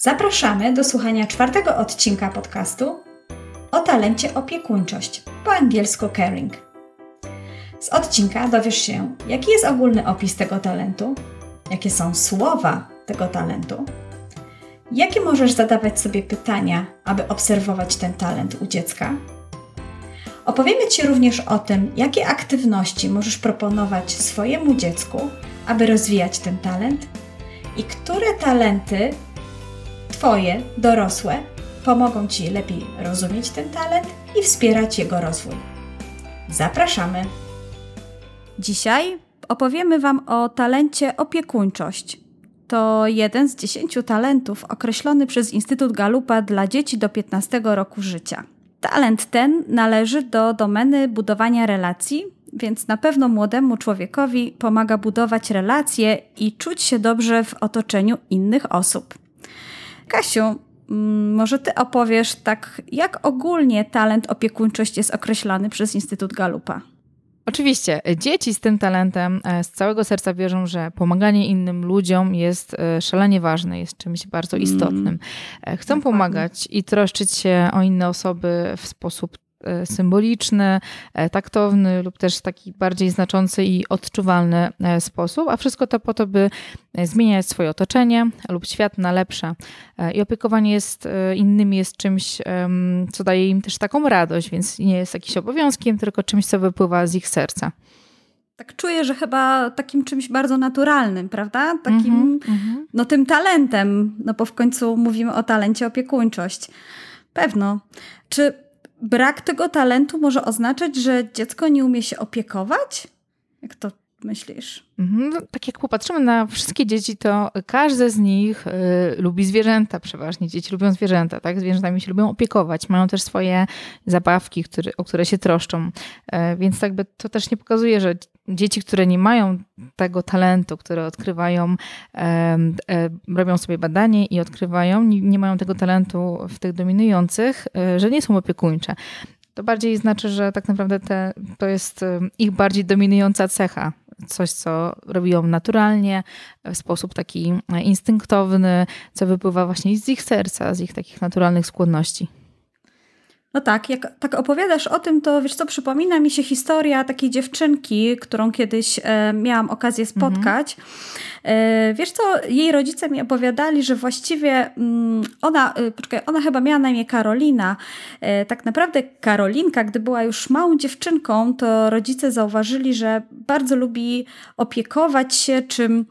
Zapraszamy do słuchania czwartego odcinka podcastu o talencie opiekuńczość, po angielsku caring. Z odcinka dowiesz się, jaki jest ogólny opis tego talentu, jakie są słowa tego talentu, jakie możesz zadawać sobie pytania, aby obserwować ten talent u dziecka. Opowiemy Ci również o tym, jakie aktywności możesz proponować swojemu dziecku, aby rozwijać ten talent i które talenty Twoje, dorosłe, pomogą Ci lepiej rozumieć ten talent i wspierać jego rozwój. Zapraszamy! Dzisiaj opowiemy Wam o talencie opiekuńczość. To jeden z dziesięciu talentów określony przez Instytut Galupa dla dzieci do 15 roku życia. Talent ten należy do domeny budowania relacji, więc na pewno młodemu człowiekowi pomaga budować relacje i czuć się dobrze w otoczeniu innych osób. Kasiu, mm, może ty opowiesz tak, jak ogólnie talent opiekuńczość jest określany przez Instytut Galupa? Oczywiście, dzieci z tym talentem e, z całego serca wierzą, że pomaganie innym ludziom jest e, szalenie ważne, jest czymś bardzo mm. istotnym. Mm, Chcą pomagać i troszczyć się o inne osoby w sposób E, symboliczny, e, taktowny lub też taki bardziej znaczący i odczuwalny e, sposób, a wszystko to po to, by zmieniać swoje otoczenie lub świat na lepsze. I opiekowanie jest innymi jest czymś, co daje im też taką radość, więc nie jest jakimś obowiązkiem, tylko czymś, co wypływa z ich serca. Tak czuję, że chyba takim czymś bardzo naturalnym, prawda? Takim, mm -hmm. no tym talentem, no bo w końcu mówimy o talencie opiekuńczość. Pewno. Czy brak tego talentu może oznaczać, że dziecko nie umie się opiekować? Jak to myślisz? Mhm, no, tak jak popatrzymy na wszystkie dzieci, to każde z nich y, lubi zwierzęta przeważnie. Dzieci lubią zwierzęta, tak? Zwierzętami się lubią opiekować. Mają też swoje zabawki, który, o które się troszczą. Y, więc jakby to też nie pokazuje, że dzieci, które nie mają tego talentu, które odkrywają, e, robią sobie badanie i odkrywają, nie, nie mają tego talentu w tych dominujących, e, że nie są opiekuńcze to bardziej znaczy, że tak naprawdę te, to jest ich bardziej dominująca cecha. Coś, co robią naturalnie, w sposób taki instynktowny, co wypływa właśnie z ich serca, z ich takich naturalnych skłonności. No tak, jak tak opowiadasz o tym, to wiesz co, przypomina mi się historia takiej dziewczynki, którą kiedyś e, miałam okazję mhm. spotkać. E, wiesz co, jej rodzice mi opowiadali, że właściwie mm, ona, e, poczekaj, ona chyba miała na imię Karolina. E, tak naprawdę Karolinka, gdy była już małą dziewczynką, to rodzice zauważyli, że bardzo lubi opiekować się, czym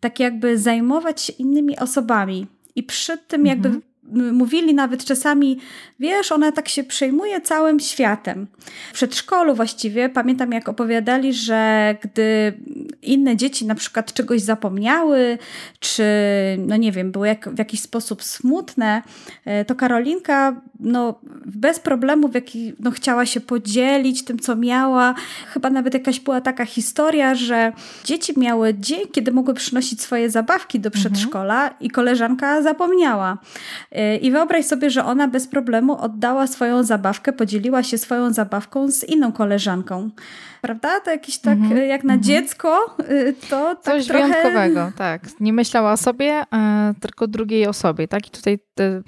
tak jakby zajmować się innymi osobami. I przy tym jakby mhm mówili nawet czasami, wiesz, ona tak się przejmuje całym światem. W przedszkolu właściwie pamiętam, jak opowiadali, że gdy inne dzieci na przykład czegoś zapomniały, czy no nie wiem, były jak, w jakiś sposób smutne, e, to Karolinka no, bez problemu w jaki, no, chciała się podzielić tym, co miała. Chyba nawet jakaś była taka historia, że dzieci miały dzień, kiedy mogły przynosić swoje zabawki do przedszkola mhm. i koleżanka zapomniała. E, I wyobraź sobie, że ona bez problemu oddała swoją zabawkę, podzieliła się swoją zabawką z inną koleżanką prawda? To jakieś tak, -hmm. jak na -hmm. dziecko, y, to tak Coś trochę... wyjątkowego, tak. Nie myślała o sobie, e, tylko drugiej osobie, tak? I tutaj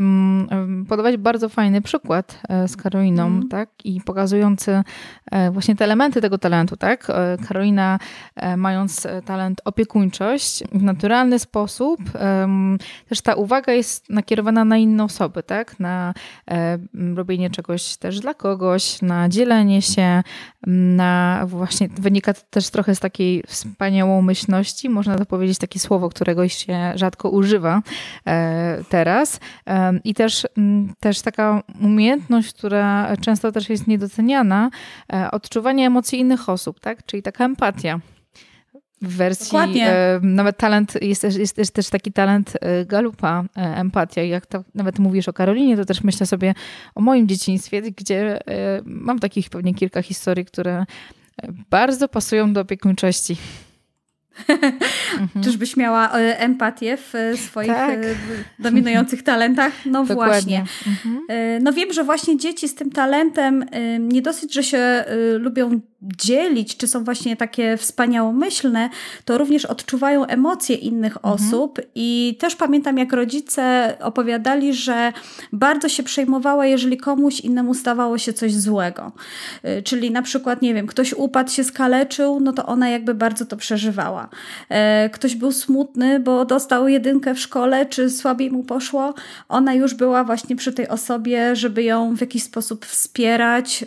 mm, podawać bardzo fajny przykład e, z Karoliną, mm. tak? I pokazujący e, właśnie te elementy tego talentu, tak? Karolina mając talent opiekuńczość w naturalny sposób, też ta uwaga jest nakierowana na inne osoby, tak? Na robienie czegoś też dla kogoś, na dzielenie się, na właśnie wynika to też trochę z takiej wspaniałomyślności, można to powiedzieć takie słowo, którego się rzadko używa e, teraz. E, I też, też taka umiejętność, która często też jest niedoceniana, e, odczuwanie emocji innych osób, tak? czyli taka empatia. W wersji e, nawet talent, jest, jest, jest, też taki talent Galupa, e, empatia. Jak to nawet mówisz o Karolinie, to też myślę sobie o moim dzieciństwie, gdzie e, mam takich pewnie kilka historii, które bardzo pasują do opiekuńczości. Mhm. Czyżbyś miała e, empatię w e, swoich tak. dominujących talentach? No Dokładnie. właśnie. Mhm. No wiem, że właśnie dzieci z tym talentem nie dosyć, że się lubią dzielić, czy są właśnie takie wspaniałomyślne, to również odczuwają emocje innych mhm. osób i też pamiętam, jak rodzice opowiadali, że bardzo się przejmowała, jeżeli komuś innemu stawało się coś złego. Czyli na przykład, nie wiem, ktoś upadł, się skaleczył, no to ona jakby bardzo to przeżywała. E, ktoś był smutny, bo dostał jedynkę w szkole, czy słabiej mu poszło, ona już była właśnie przy tej osobie, żeby ją w jakiś sposób wspierać,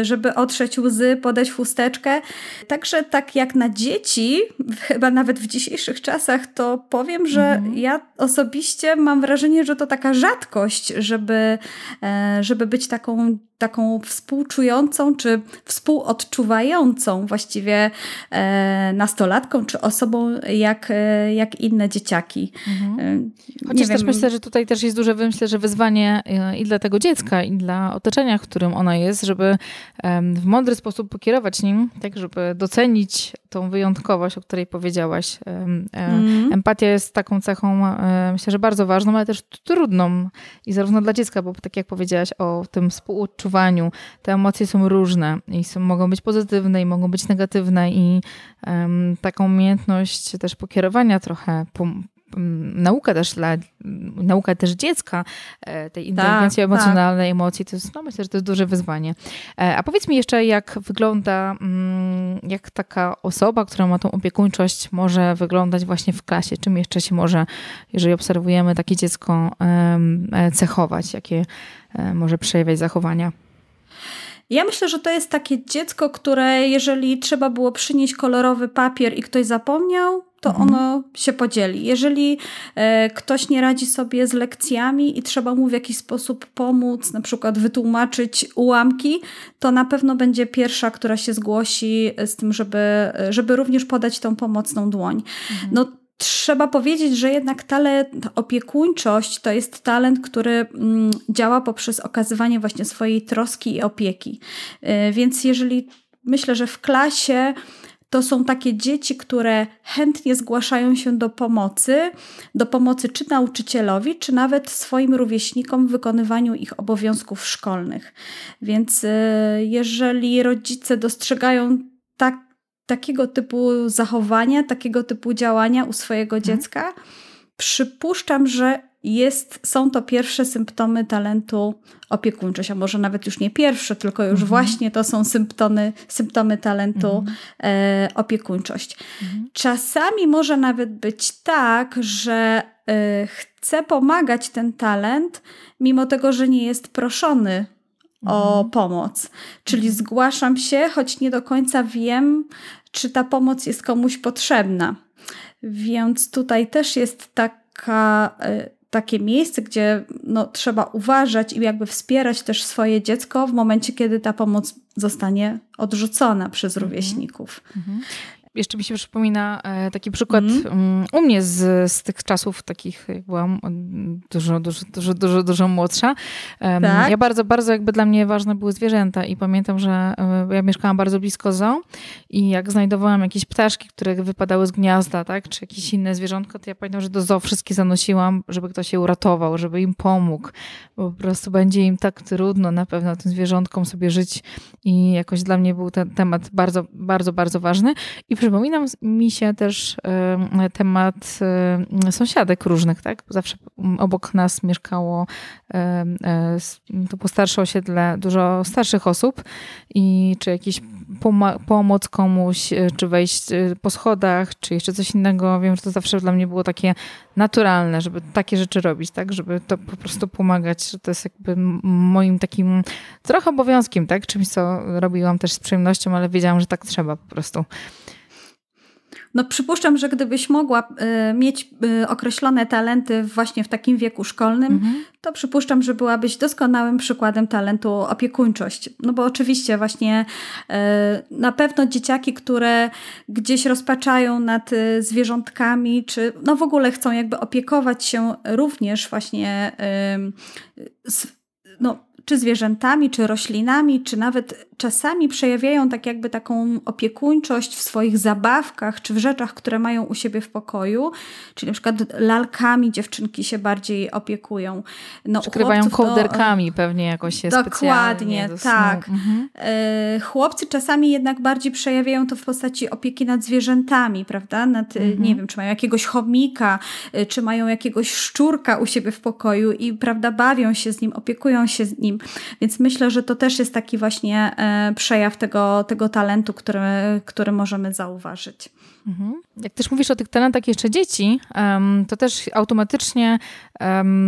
y, żeby otrzeć łzy, podać chusteczkę. Także tak jak na dzieci, chyba nawet w dzisiejszych czasach, to powiem, że mhm. ja osobiście mam wrażenie, że to taka rzadkość, żeby, e, żeby być taką taką współczującą czy współodczuwającą właściwie e, nastolatką czy osobą jak, e, jak inne dzieciaki. Mhm. E, Chociaż też myślę, że tutaj też jest duże myślę, że wyzwanie e, i dla tego dziecka, i dla otoczenia, w którym ona jest, żeby w mądry sposób pokierować nim, tak żeby docenić tą wyjątkowość, o której powiedziałaś. Mhm. Empatia jest taką cechą, myślę, że bardzo ważną, ale też trudną i zarówno dla dziecka, bo tak jak powiedziałaś o tym współodczuwaniu, odczuwaniu. Te emocje są różne i są, mogą być pozytywne i mogą być negatywne i um, taką umiejętność też pokierowania trochę, nauka też dla, nauka też dziecka e, tej inteligencji tak, emocjonalnej, tak. emocji, to jest, no myślę, że to jest duże wyzwanie. E, a powiedz mi jeszcze, jak wygląda, jak taka osoba, która ma tą opiekuńczość, może wyglądać właśnie w klasie? Czym jeszcze się może, jeżeli obserwujemy takie dziecko, e, cechować? Jakie może przejawiać zachowania? Ja myślę, że to jest takie dziecko, które jeżeli trzeba było przynieść kolorowy papier i ktoś zapomniał, to mhm. ono się podzieli. Jeżeli e, ktoś nie radzi sobie z lekcjami i trzeba mu w jakiś sposób pomóc, na przykład wytłumaczyć ułamki, to na pewno będzie pierwsza, która się zgłosi z tym, żeby, żeby również podać tą pomocną dłoń. Mhm. No, trzeba powiedzieć, że jednak talent, opiekuńczość to jest talent, który mm, działa poprzez okazywanie właśnie swojej troski i opieki. E, więc jeżeli myślę, że w klasie to są takie dzieci, które chętnie zgłaszają się do pomocy, do pomocy czy nauczycielowi, czy nawet swoim rówieśnikom w wykonywaniu ich obowiązków szkolnych. Więc e, jeżeli rodzice dostrzegają tak, takiego typu zachowania, takiego typu działania u swojego mhm. dziecka, przypuszczam, że jest, są to pierwsze symptomy talentu opiekuńczość, a może nawet już nie pierwsze, tylko już mhm. właśnie to są symptomy, symptomy talentu mhm. e, opiekuńczość. Mhm. Czasami może nawet być tak, że e, chce pomagać ten talent, mimo tego, że nie jest proszony o mhm. pomoc. Czyli mhm. zgłaszam się, choć nie do końca wiem, czy ta pomoc jest komuś potrzebna. Więc tutaj też jest taka e, takie miejsce, gdzie no, trzeba uważać i jakby wspierać też swoje dziecko w momencie, kiedy ta pomoc zostanie odrzucona przez mhm. rówieśników. -hmm jeszcze mi się przypomina e, taki przykład mm. u mnie z, z tych czasów takich, jak byłam dużo, dużo, dużo, dużo, dużo młodsza. Tak? Ja bardzo, bardzo jakby dla mnie ważne były zwierzęta i pamiętam, że e, ja mieszkałam bardzo blisko zoo i jak znajdowałam jakieś ptaszki, które wypadały z gniazda, tak, czy jakieś inne zwierzątko, to ja pamiętam, że do zoo wszystkie zanosiłam, żeby ktoś je uratował, żeby im pomógł, bo po prostu będzie im tak trudno na pewno tym zwierzątkom sobie żyć i jakoś dla mnie był ten temat bardzo, bardzo, bardzo ważny i Przypomina mi się też temat sąsiadek różnych, tak? Zawsze obok nas mieszkało e, to było starsze osiedle, dużo starszych osób i czy jakiś pomoc komuś, e, czy wejść e, po schodach, czy jeszcze coś innego. Wiem, że to zawsze dla mnie było takie naturalne, żeby takie rzeczy robić, tak? Żeby to po prostu pomagać, że to jest jakby moim takim trochę obowiązkiem, tak? Czymś, co robiłam też z przyjemnością, ale wiedziałam, że tak trzeba po prostu. No przypuszczam, że gdybyś mogła y, mieć y, określone talenty właśnie w takim wieku szkolnym, mhm. to przypuszczam, że byłabyś doskonałym przykładem talentu opiekuńczość. No bo oczywiście właśnie y, na pewno dzieciaki, które gdzieś rozpaczają nad zwierzątkami, czy no w ogóle chcą jakby opiekować się również właśnie no, czy zwierzętami, czy roślinami, czy nawet czasami przejawiają tak jakby taką opiekuńczość w swoich zabawkach, czy w rzeczach, które mają u siebie w pokoju, czyli na przykład lalkami dziewczynki się bardziej opiekują. No, Przykrywają kołderkami to, pewnie jakoś się Dokładnie, tak. Mhm. E, chłopcy czasami jednak bardziej przejawiają to w postaci opieki nad zwierzętami, prawda? Nad, mhm. Nie wiem, czy mają jakiegoś chomika, e, czy mają jakiegoś szczurka u siebie w pokoju i prawda, bawią się z nim, opiekują się z nim. Więc myślę, że to też jest taki właśnie e, przejaw tego, tego talentu, który, który możemy zauważyć. Mhm. Jak też mówisz o tych talentach jeszcze dzieci, to też automatycznie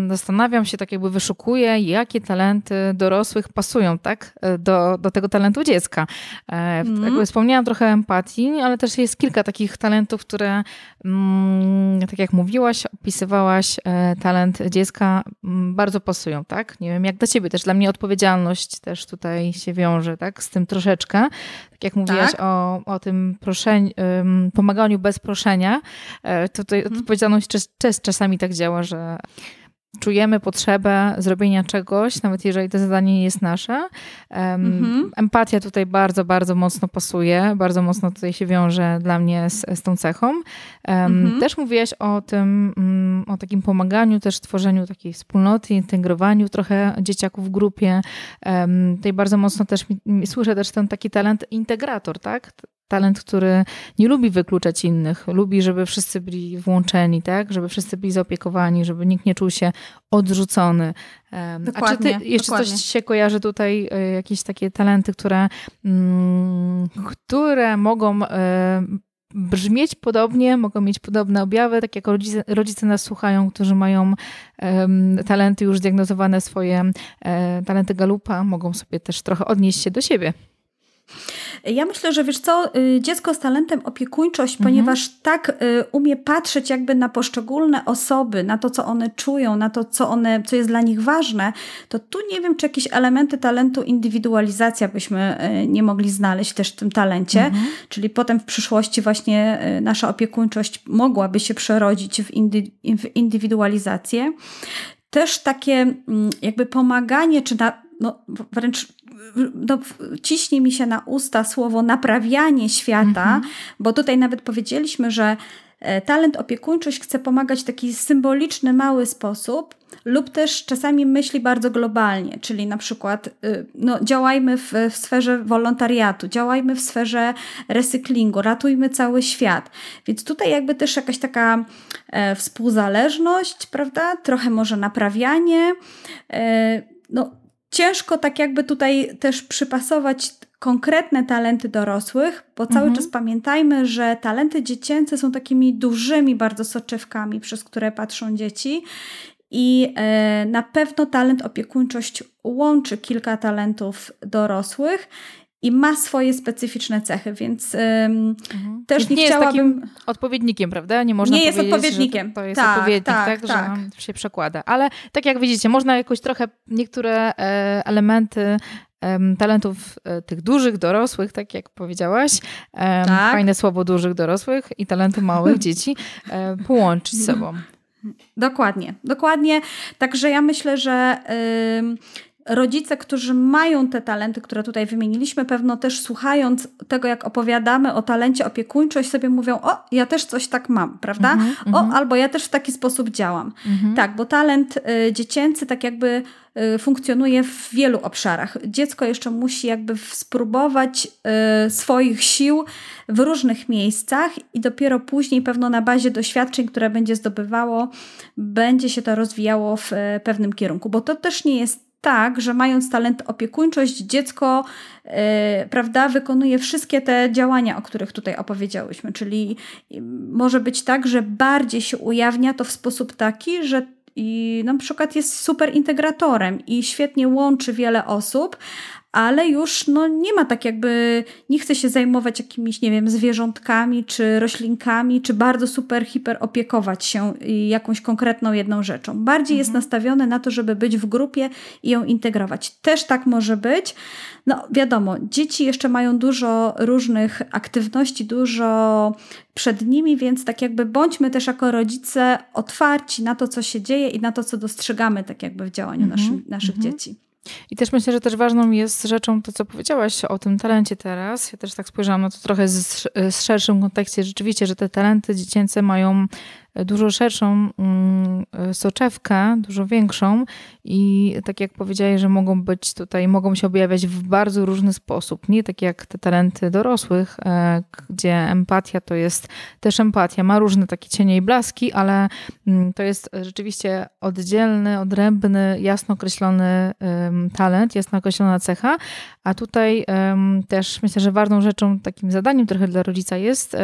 zastanawiam się, tak jakby wyszukuję, jakie talenty dorosłych pasują tak, do, do tego talentu dziecka. Mm. Jakby wspomniałam trochę empatii, ale też jest kilka takich talentów, które, mm, tak jak mówiłaś, opisywałaś e, talent dziecka, mm, bardzo pasują, tak? Nie wiem, jak dla ciebie też, dla mnie odpowiedzialność też tutaj się wiąże, tak, z tym troszeczkę. Tak jak mówiłaś tak? o, o tym proszeniu, pomaganiu bez proszenia, e, to tutaj mhm. odpowiedzialność czas, czasami tak działa, że czujemy potrzebę zrobienia czegoś, nawet jeżeli to zadanie nie jest nasze. Mhm. Empatia tutaj bardzo, bardzo mocno pasuje, bardzo mocno tutaj się wiąże dla mnie z, z tą cechą. Mhm. Też mówiłaś o tym, mm, o takim pomaganiu, też tworzeniu takiej wspólnoty, integrowaniu trochę dzieciaków w grupie. Tutaj bardzo mocno też słyszę też ten taki talent integrator, tak? Talent, który nie lubi wykluczać innych, lubi, żeby wszyscy byli włączeni, tak? Żeby wszyscy byli zaopiekowani, żeby nikt nie czuł się odrzucony. Dokładnie, A czy ty jeszcze dokładnie. coś się kojarzy tutaj, e, jakieś takie talenty, które, mm, które mogą e, brzmieć podobnie, mogą mieć podobne objawy, tak jak rodzice, rodzice nas słuchają, którzy mają um, talenty już zdiagnozowane, swoje um, talenty galupa, mogą sobie też trochę odnieść się do siebie. Ja myślę, że wiesz co, y, dziecko z talentem opiekuńczość, mhm. ponieważ tak y, umie patrzeć jakby na poszczególne osoby, na to, co one czują, na to, co, one, co jest dla nich ważne, to tu nie wiem, czy jakieś elementy talentu indywidualizacja byśmy y, nie mogli znaleźć też w tym talencie, mhm. czyli potem w przyszłości właśnie nasza opiekuńczość mogłaby się przerodzić w, indy, w indywidualizację. Też takie mm, jakby pomaganie, czy na, no, wręcz no, ciśnie mi się na usta słowo naprawianie świata, mhm. bo tutaj nawet powiedzieliśmy, że e, talent opiekuńczość chce pomagać w taki symboliczny, mały sposób, lub też czasami myśli bardzo globalnie, czyli na przykład y, no, działajmy w, w sferze wolontariatu, działajmy w sferze recyklingu, ratujmy cały świat. Więc tutaj jakby też jakaś taka e, współzależność, prawda? Trochę może naprawianie. E, no, ciężko tak jakby tutaj też przypasować konkretne talenty dorosłych, bo cały mhm. czas pamiętajmy, że talenty dziecięce są takimi dużymi bardzo soczewkami, przez które patrzą dzieci. I e, na pewno talent opiekuńczość łączy kilka talentów dorosłych i ma swoje specyficzne cechy, więc mhm. też nie, nie chciałabym... jest takim odpowiednikiem, prawda? Nie można nie jest odpowiednikiem. to jest tak, odpowiednik, tak, tak, tak, że się przekłada. Ale tak jak widzicie, można jakoś trochę niektóre e, elementy talentów e, tych dużych, dorosłych, tak jak powiedziałaś, tak. fajne słowo dużych, dorosłych i talenty małych dzieci e, połączyć z sobą. Dokładnie, dokładnie. Także ja myślę, że rodzice, którzy mają te talenty, które tutaj wymieniliśmy, pewno też słuchając tego, jak opowiadamy o talencie opiekuńczość, sobie mówią, o, ja też coś tak mam, prawda? Mm -hmm, o, mm -hmm. albo ja też w taki sposób działam. Mm -hmm. Tak, bo talent y, dziecięcy tak jakby y, funkcjonuje w wielu obszarach. Dziecko jeszcze musi jakby spróbować y, swoich sił w różnych miejscach i dopiero później pewno na bazie doświadczeń, które będzie zdobywało, będzie się to rozwijało w y, pewnym kierunku, bo to też nie jest tak, że mając talent opiekuńczość, dziecko yy, prawda, wykonuje wszystkie te działania, o których tutaj opowiedziałyśmy. Czyli może być tak, że bardziej się ujawnia to w sposób taki, że i na przykład jest super integratorem i świetnie łączy wiele osób, ale już no, nie ma tak jakby, nie chce się zajmować jakimiś, nie wiem, zwierzątkami, czy roślinkami, czy bardzo super, hiper opiekować się jakąś konkretną jedną rzeczą. Bardziej mhm. jest nastawione na to, żeby być w grupie i ją integrować. Też tak może być. No wiadomo, dzieci jeszcze mają dużo różnych aktywności, dużo przed nimi, więc tak jakby bądźmy też jako rodzice otwarci na to, co się dzieje i na to, co dostrzegamy tak jakby w działaniu mhm. naszych, naszych mhm. dzieci. I też myślę, że też ważną jest rzeczą to, co powiedziałaś o tym talencie teraz. Ja też tak spojrzałam na to trochę z, z szerszym kontekście. Rzeczywiście, że te talenty dziecięce mają dużo szerszą mm, soczewkę, dużo większą i tak jak powiedziałeś, że mogą być tutaj, mogą się objawiać w bardzo różny sposób. Nie tak jak te talenty dorosłych, e, gdzie empatia to jest też empatia, ma różne takie cienie i blaski, ale mm, to jest rzeczywiście oddzielny, odrębny, jasno określony talent, jasno określona cecha, a tutaj też myślę, że ważną rzeczą, takim zadaniem trochę dla rodzica jest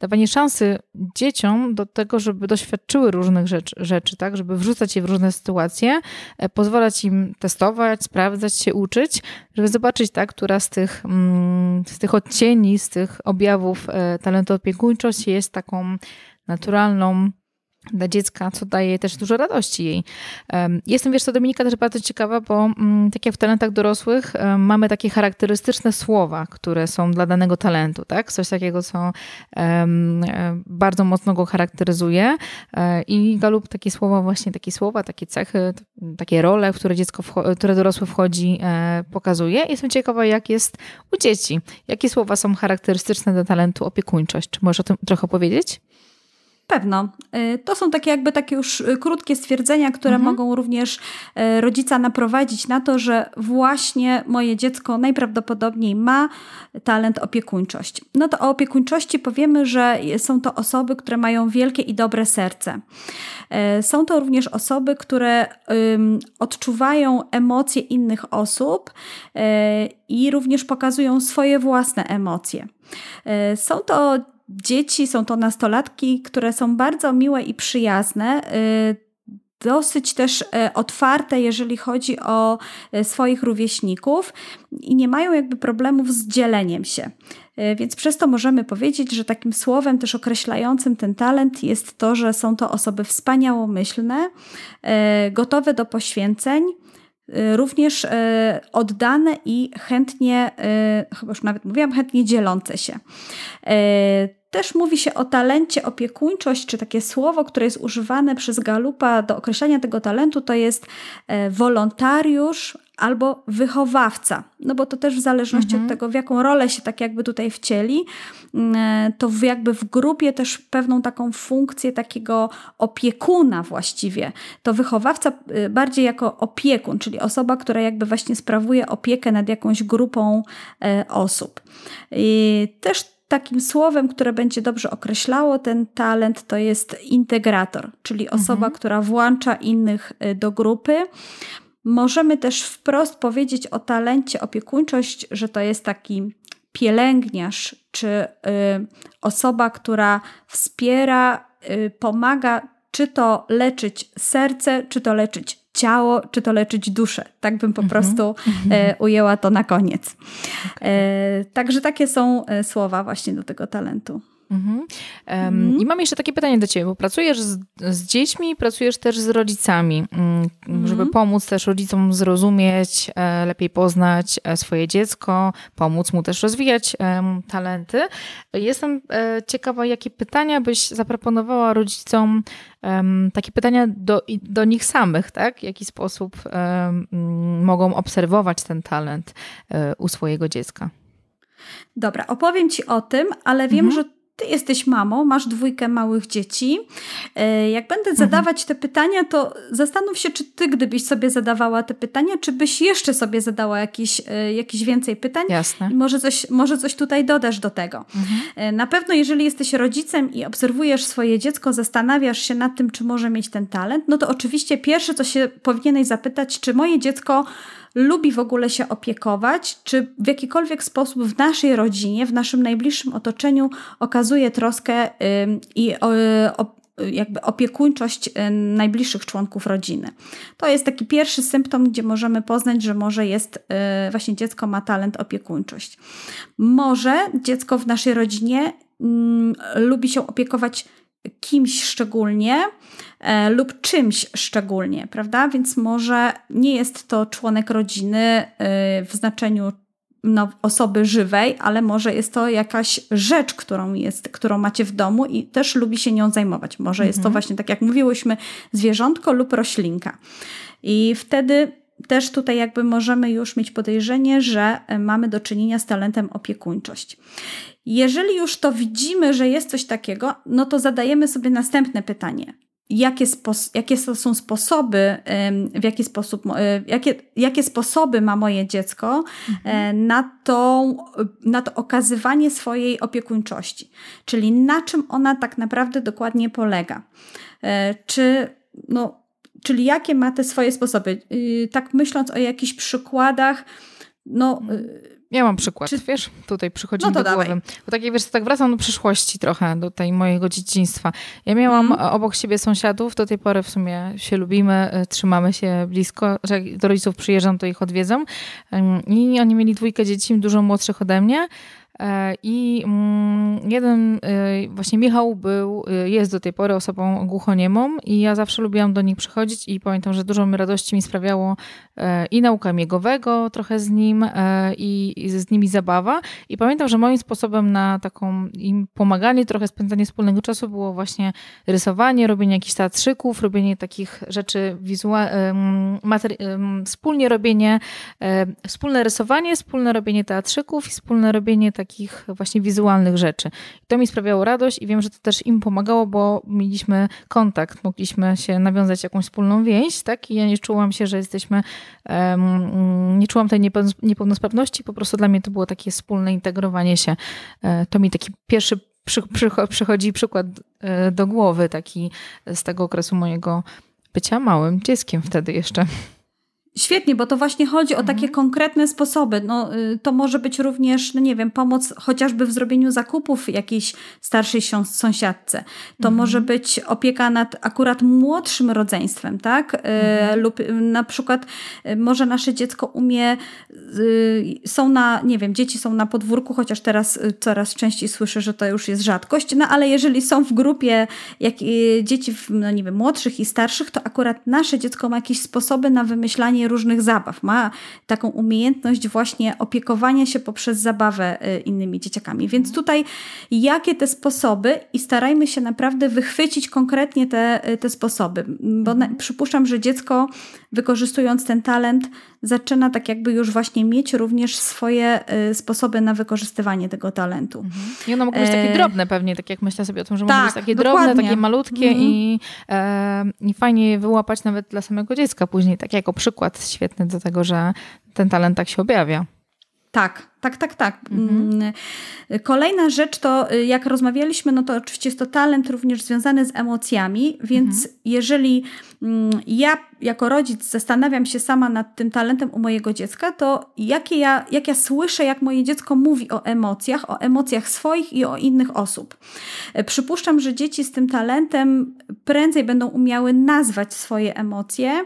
dawanie szansy dzieciom do tego, żeby doświadczyły różnych rzeczy, rzeczy, tak, żeby wrzucać je w różne sytuacje, e, pozwalać im testować, sprawdzać się, uczyć, żeby zobaczyć, tak, która z tych, mm, z tych odcieni, z tych objawów e, talentu opiekuńczości jest taką naturalną, dla dziecka, co daje też dużo radości jej. Jestem, wiesz co, Dominika też bardzo ciekawa, bo mm, tak jak w talentach dorosłych mamy takie charakterystyczne słowa, które są dla danego talentu, tak? Coś takiego, co bardzo mocno go charakteryzuje e, i Galup takie słowa, właśnie takie słowa, takie cechy, takie role, w które dziecko, które dorosły wchodzi, e, pokazuje. Jestem ciekawa, jak jest u dzieci. Jakie słowa są charakterystyczne dla talentu opiekuńczość? Czy możesz o tym trochę powiedzieć? Pewno. Y, to są takie jakby takie już y, krótkie stwierdzenia, które mhm. mogą również y, rodzica naprowadzić na to, że właśnie moje dziecko najprawdopodobniej ma talent opiekuńczość. No to o opiekuńczości powiemy, że są to osoby, które mają wielkie i dobre serce. Są to również osoby, które odczuwają emocje innych osób i również pokazują swoje własne emocje. Są to dzieci, są to nastolatki, które są bardzo miłe i przyjazne y, dosyć też y, otwarte, jeżeli chodzi o y, swoich rówieśników i nie mają jakby problemów z dzieleniem się. Więc przez to możemy powiedzieć, że takim słowem też określającym ten talent jest to, że są to osoby wspaniałomyślne, gotowe do poświęceń, również oddane i chętnie, chyba już nawet mówiłam, chętnie dzielące się. Też mówi się o talencie opiekuńczość, czy takie słowo, które jest używane przez Galupa do określenia tego talentu, to jest e, wolontariusz albo wychowawca. No bo to też w zależności mhm. od tego, w jaką rolę się tak jakby tutaj wcieli, mm, e, to jakby w grupie też pewną taką funkcję takiego opiekuna właściwie. To wychowawca e, bardziej jako opiekun, czyli osoba, która jakby właśnie sprawuje opiekę nad jakąś grupą osób. I też Takim słowem, które będzie dobrze określało ten talent, to jest integrator, czyli osoba, mhm. która włącza innych y, do grupy. Możemy też wprost powiedzieć o talencie opiekuńczość, że to jest taki pielęgniarz, czy y, osoba, która wspiera, y, pomaga, czy to leczyć serce, czy to leczyć ciało, czy to leczyć duszę. Tak bym po mhm. prostu e, ujęła to na koniec. E, także takie są e, słowa właśnie do tego talentu. Mhm. Um, I mam jeszcze takie pytanie do Ciebie, bo pracujesz z, z dziećmi, pracujesz też z rodzicami, mm, mhm. żeby pomóc też rodzicom zrozumieć, e, lepiej poznać e, swoje dziecko, pomóc mu też rozwijać e, talenty. Jestem e, ciekawa, jakie pytania byś zaproponowała rodzicom, takie pytania do, do nich samych, tak? W jaki sposób mogą obserwować ten talent u swojego dziecka? Dobra, opowiem Ci o tym, ale wiem, mhm. że ty jesteś mamą, masz dwójkę małych dzieci. E, jak będę mhm. zadawać te pytania, to zastanów się, czy ty, gdybyś sobie zadawała te pytania, czy byś jeszcze sobie zadała jakieś, jakieś więcej pytań. Jasne. Może coś, może coś tutaj dodasz do tego. Mhm. E, na pewno, jeżeli jesteś rodzicem i obserwujesz swoje dziecko, zastanawiasz się nad tym, czy może mieć ten talent, no to oczywiście pierwsze, co się powinieneś zapytać, czy moje dziecko lubi w ogóle się opiekować, czy w jakikolwiek sposób w naszej rodzinie, w naszym najbliższym otoczeniu okazuje troskę i jakby opiekuńczość y, najbliższych członków rodziny. To jest taki pierwszy symptom, gdzie możemy poznać, że może jest y, właśnie dziecko ma talent opiekuńczość. Może dziecko w naszej rodzinie mm, lubi się opiekować kimś szczególnie e, lub czymś szczególnie, prawda? Więc może nie jest to członek rodziny e, w znaczeniu no, osoby żywej, ale może jest to jakaś rzecz, którą, jest, którą macie w domu i też lubi się nią zajmować. Może mhm. jest to mhm. właśnie, tak jak mówiłyśmy, zwierzątko lub roślinka. I wtedy też tutaj jakby możemy już mieć podejrzenie, że mamy do czynienia z talentem opiekuńczość. Jeżeli już to widzimy, że jest coś takiego, no to zadajemy sobie następne pytanie jakie, spos- jakie są sposoby, w jaki sposób, e, jakie, jakie sposoby ma moje dziecko e, mhm. na, to, na to okazywanie swojej opiekuńczości. Czyli na czym ona tak naprawdę dokładnie polega. E, czy, no, czyli jakie ma te swoje sposoby. Y, tak myśląc o jakichś przykładach, no mhm. Ja mam przykład, Czy... wiesz, tutaj przychodzi no do dawaj. głowy. Bo takie, wiesz, tak wracam do przyszłości trochę, do tej mojego dzieciństwa. Ja miałam mm. obok siebie sąsiadów, do tej pory w sumie się lubimy, y, trzymamy się blisko, że jak do rodziców przyjeżdżam, to ich odwiedzam. I oni mieli dwójkę dzieci, dużo młodszych ode mnie. E, I mm, jeden, e, właśnie Michał był, e, jest do tej pory osobą głuchoniemą i ja zawsze lubiłam do nich przychodzić i pamiętam, że dużo radości mi sprawiało i nauka miegowego trochę z nim i z nimi zabawa. I pamiętam, że moim sposobem na taką im pomaganie, trochę spędzanie wspólnego czasu było właśnie rysowanie, robienie jakichś teatrzyków, robienie takich rzeczy wizualnych, wspólnie robienie, wspólne rysowanie, wspólne robienie teatrzyków i wspólne robienie takich takich właśnie wizualnych rzeczy. I to mi sprawiało radość i wiem, że to też im pomagało, bo mieliśmy kontakt, mogliśmy się nawiązać jakąś wspólną więź, tak? I ja nie czułam się, że jesteśmy, um, nie czułam tej niepełnosprawności, po prostu dla mnie to było takie wspólne integrowanie się. E, to mi taki pierwszy przy, przy, przychodzi przykład e, do głowy, taki z tego okresu mojego bycia małym dzieckiem wtedy jeszcze. Świetnie, bo to właśnie chodzi o takie mhm. konkretne sposoby. No, y, to może być również, no nie wiem, pomoc chociażby w zrobieniu zakupów jakiejś starszej sąsiadce. To mhm. może być opieka nad akurat młodszym rodzeństwem, tak? Y, mhm. Lub y, na przykład może nasze dziecko umie, są na, nie wiem, dzieci są na podwórku, chociaż teraz coraz częściej słyszę, że to już jest rzadkość, no ale jeżeli są w grupie jak, dzieci, no nie wiem, młodszych i starszych, to akurat nasze dziecko ma jakieś sposoby na wymyślanie różnych zabaw. Ma taką umiejętność właśnie opiekowania się poprzez zabawę y, innymi dzieciakami. Więc mhm. tutaj jakie te sposoby i starajmy się naprawdę wychwycić konkretnie te, y, te sposoby, bo na, przypuszczam, że dziecko wykorzystując ten talent zaczyna tak jakby już właśnie mieć również swoje y, sposoby na wykorzystywanie tego talentu. Mhm. I one mogą być takie e, drobne pewnie, tak jak myślę sobie o tym, że tak, mogą być takie dokładnie. drobne, takie malutkie mhm. i, e, i fajnie je wyłapać nawet dla samego dziecka później, tak jako przykład świetny do tego, że ten talent tak się objawia. Tak, tak, tak, tak. Mhm. Mm, kolejna rzecz to, y, jak rozmawialiśmy, no to oczywiście jest to talent również związany z emocjami, więc mhm. jeżeli mm, ja jako rodzic zastanawiam się sama nad tym talentem u mojego dziecka, to jakie ja, jak ja słyszę, jak moje dziecko mówi o emocjach, o emocjach swoich i o innych osób. E, przypuszczam, że dzieci z tym talentem prędzej będą umiały nazwać swoje emocje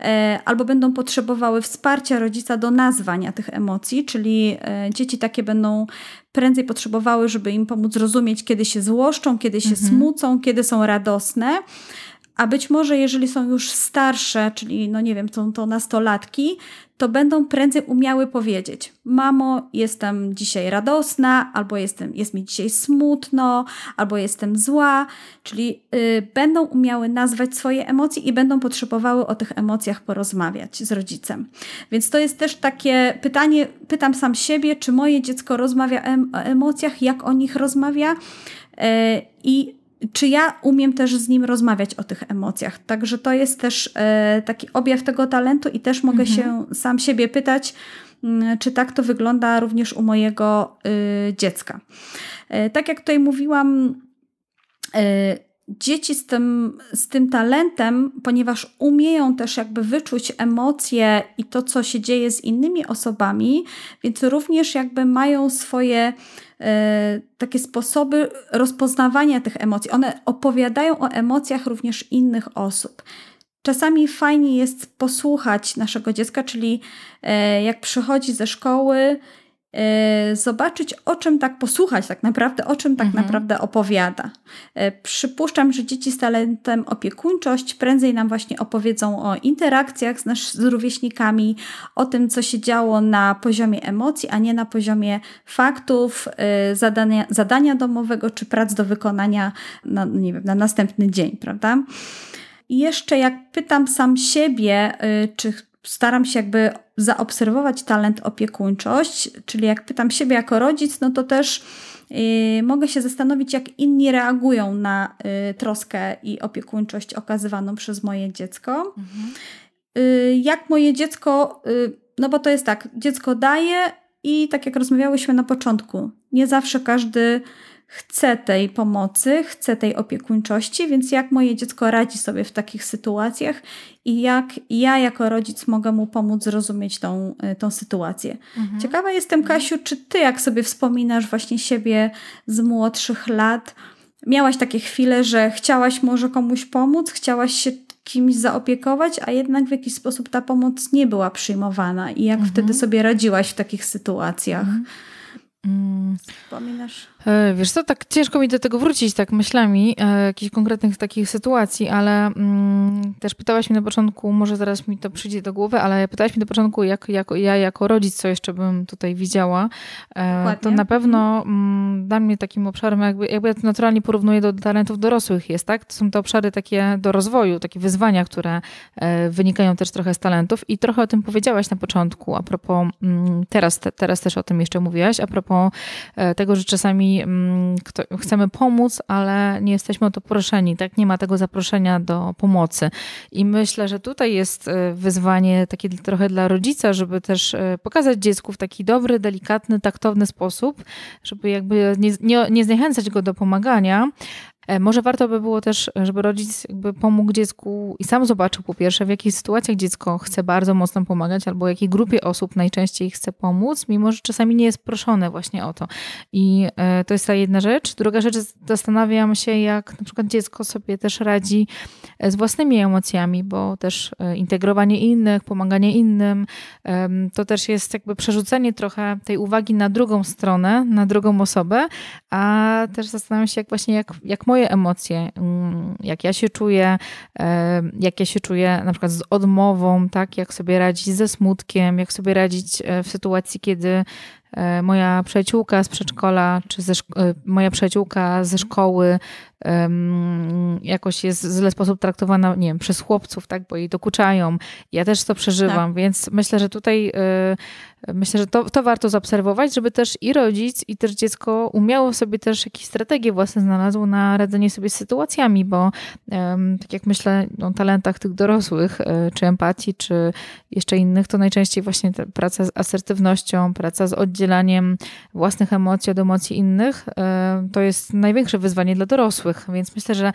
e, albo będą potrzebowały wsparcia rodzica do nazwania tych emocji, czyli e, dzieci takie będą prędzej potrzebowały, żeby im pomóc zrozumieć, kiedy się złoszczą, kiedy się mhm. smucą, kiedy są radosne. A być może, jeżeli są już starsze, czyli, no nie wiem, są to nastolatki, to będą prędzej umiały powiedzieć: Mamo, jestem dzisiaj radosna, albo jestem, jest mi dzisiaj smutno, albo jestem zła. Czyli y, będą umiały nazwać swoje emocje i będą potrzebowały o tych emocjach porozmawiać z rodzicem. Więc to jest też takie pytanie, pytam sam siebie, czy moje dziecko rozmawia em o emocjach, jak o nich rozmawia. Y, I czy ja umiem też z nim rozmawiać o tych emocjach. Także to jest też e, taki objaw tego talentu i też mogę mhm. się sam siebie pytać, mm, czy tak to wygląda również u mojego y, dziecka. E, tak jak tutaj mówiłam, e, dzieci z tym, z tym talentem, ponieważ umieją też jakby wyczuć emocje i to, co się dzieje z innymi osobami, więc również jakby mają swoje E, takie sposoby rozpoznawania tych emocji. One opowiadają o emocjach również innych osób. Czasami fajnie jest posłuchać naszego dziecka, czyli e, jak przychodzi ze szkoły zobaczyć, o czym tak posłuchać, tak naprawdę, o czym tak mhm. naprawdę opowiada. E, przypuszczam, że dzieci z talentem opiekuńczość prędzej nam właśnie opowiedzą o interakcjach z, nasz, z rówieśnikami, o tym, co się działo na poziomie emocji, a nie na poziomie faktów, e, zadania, zadania domowego czy prac do wykonania na, nie wiem, na następny dzień, prawda? I jeszcze jak pytam sam siebie, czy staram się jakby zaobserwować talent opiekuńczość, czyli jak pytam siebie jako rodzic, no to też yy, mogę się zastanowić, jak inni reagują na yy, troskę i opiekuńczość okazywaną przez moje dziecko. Mhm. Yy, jak moje dziecko, y, no bo to jest tak, dziecko daje i tak jak rozmawiałyśmy na początku, nie zawsze każdy chce tej pomocy, chce tej opiekuńczości, więc jak moje dziecko radzi sobie w takich sytuacjach i jak ja jako rodzic mogę mu pomóc zrozumieć tą, y, tą sytuację. Mhm. Ciekawa jestem, Kasiu, czy ty jak sobie wspominasz właśnie siebie z młodszych lat, miałaś takie chwile, że chciałaś może komuś pomóc, chciałaś się kimś zaopiekować, a jednak w jakiś sposób ta pomoc nie była przyjmowana i jak mhm. wtedy sobie radziłaś w takich sytuacjach? Mhm. Mm. Wspominasz? E, wiesz co, tak ciężko mi do tego wrócić tak myślami, e, jakichś konkretnych takich sytuacji, ale mm, też pytałaś mnie na początku, może zaraz mi to przyjdzie do głowy, ale pytałaś mnie na początku, jak, jak ja jako rodzic, co jeszcze bym tutaj widziała, e, to na pewno mm, dla mnie takim obszarem, jakby, jakby ja to naturalnie porównuję do talentów dorosłych jest, tak? To są te obszary takie do rozwoju, takie wyzwania, które e, wynikają też trochę z talentów i trochę o tym powiedziałaś na początku, a propos, mm, teraz, te, teraz też o tym jeszcze mówiłaś, a propos e, tego, że czasami Mm, kto, chcemy pomóc, ale nie jesteśmy o to proszeni, tak? Nie ma tego zaproszenia do pomocy. I myślę, że tutaj jest e, wyzwanie takie trochę dla rodzica, żeby też e, pokazać dziecku w taki dobry, delikatny, taktowny sposób, żeby jakby nie, nie, nie zniechęcać go do pomagania, może warto by było też, żeby rodzic jakby pomógł dziecku i sam zobaczył po pierwsze, w jakich sytuacjach dziecko chce bardzo mocno pomagać, albo jakiej grupie osób najczęściej chce pomóc, mimo że czasami nie jest proszone właśnie o to. I e, to jest ta jedna rzecz. Druga rzecz, zastanawiam się, jak na przykład dziecko sobie też radzi e, z własnymi emocjami, bo też integrowanie innych, pomaganie innym, to też jest jakby przerzucenie trochę tej uwagi na drugą stronę, na drugą osobę, a też zastanawiam się, jak właśnie, jak, jak moje emocje, mm, jak ja się czuję, jak ja się czuję na przykład z odmową, tak, jak sobie radzić ze smutkiem, jak sobie radzić e, w sytuacji, kiedy e, moja przyjaciółka z przedszkola, czy ze, e, moja przyjaciółka ze szkoły jakoś jest w zły sposób traktowana, nie wiem, przez chłopców, tak, bo jej dokuczają. Ja też to przeżywam, tak. więc myślę, że tutaj Myślę, że to, to warto zaobserwować, żeby też i rodzic, i też dziecko umiało sobie też jakieś strategie własne znalazło na radzenie sobie z sytuacjami, bo tak jak myślę o talentach tych dorosłych, e, czy empatii, czy jeszcze innych, to najczęściej właśnie praca z asertywnością, praca z oddzielaniem własnych emocji od emocji innych, e, to jest największe wyzwanie dla dorosłych, więc myślę, że